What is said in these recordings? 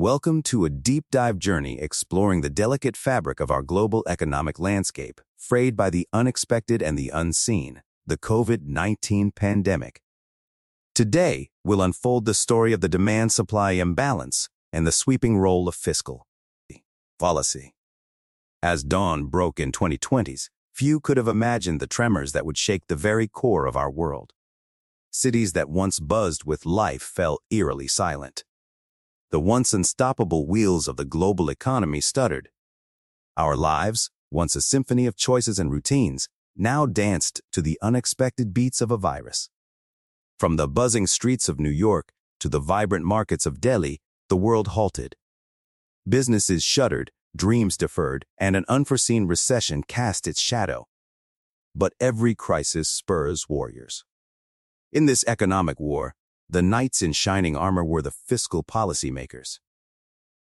Welcome to a deep dive journey exploring the delicate fabric of our global economic landscape, frayed by the unexpected and the unseen, the COVID-19 pandemic. Today, we'll unfold the story of the demand-supply imbalance and the sweeping role of fiscal policy. As dawn broke in 2020s, few could have imagined the tremors that would shake the very core of our world. Cities that once buzzed with life fell eerily silent the once unstoppable wheels of the global economy stuttered. Our lives, once a symphony of choices and routines, now danced to the unexpected beats of a virus. From the buzzing streets of New York to the vibrant markets of Delhi, the world halted. Businesses shuttered, dreams deferred, and an unforeseen recession cast its shadow. But every crisis spurs warriors. In this economic war, the knights in shining armor were the fiscal policymakers.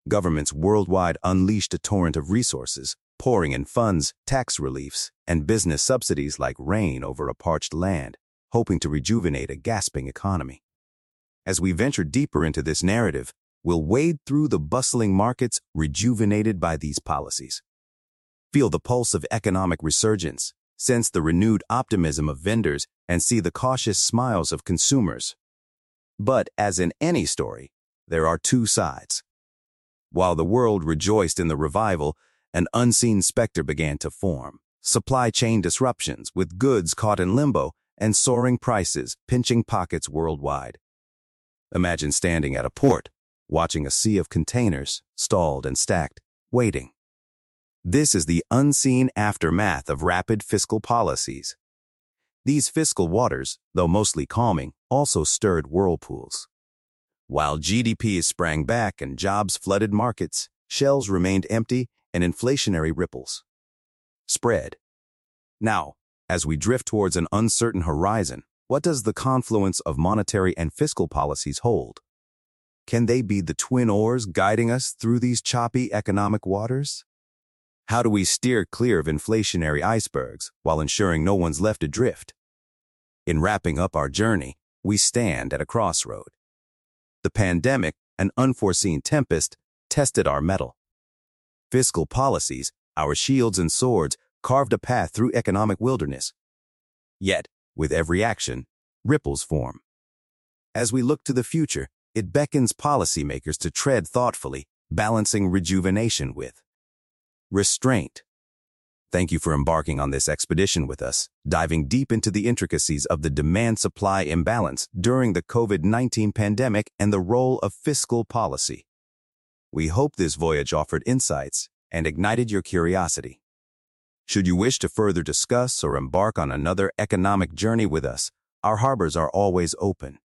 Governments worldwide unleashed a torrent of resources, pouring in funds, tax reliefs, and business subsidies like rain over a parched land, hoping to rejuvenate a gasping economy. As we venture deeper into this narrative, we'll wade through the bustling markets rejuvenated by these policies. Feel the pulse of economic resurgence, sense the renewed optimism of vendors, and see the cautious smiles of consumers but as in any story, there are two sides. While the world rejoiced in the revival, an unseen specter began to form. Supply chain disruptions with goods caught in limbo and soaring prices pinching pockets worldwide. Imagine standing at a port, watching a sea of containers, stalled and stacked, waiting. This is the unseen aftermath of rapid fiscal policies. These fiscal waters, though mostly calming, also stirred whirlpools. While GDP sprang back and jobs flooded markets, shells remained empty and inflationary ripples spread. Now, as we drift towards an uncertain horizon, what does the confluence of monetary and fiscal policies hold? Can they be the twin oars guiding us through these choppy economic waters? How do we steer clear of inflationary icebergs while ensuring no one's left adrift? In wrapping up our journey, we stand at a crossroad. The pandemic, an unforeseen tempest, tested our mettle. Fiscal policies, our shields and swords, carved a path through economic wilderness. Yet, with every action, ripples form. As we look to the future, it beckons policymakers to tread thoughtfully, balancing rejuvenation with restraint. Thank you for embarking on this expedition with us, diving deep into the intricacies of the demand-supply imbalance during the COVID-19 pandemic and the role of fiscal policy. We hope this voyage offered insights and ignited your curiosity. Should you wish to further discuss or embark on another economic journey with us, our harbors are always open.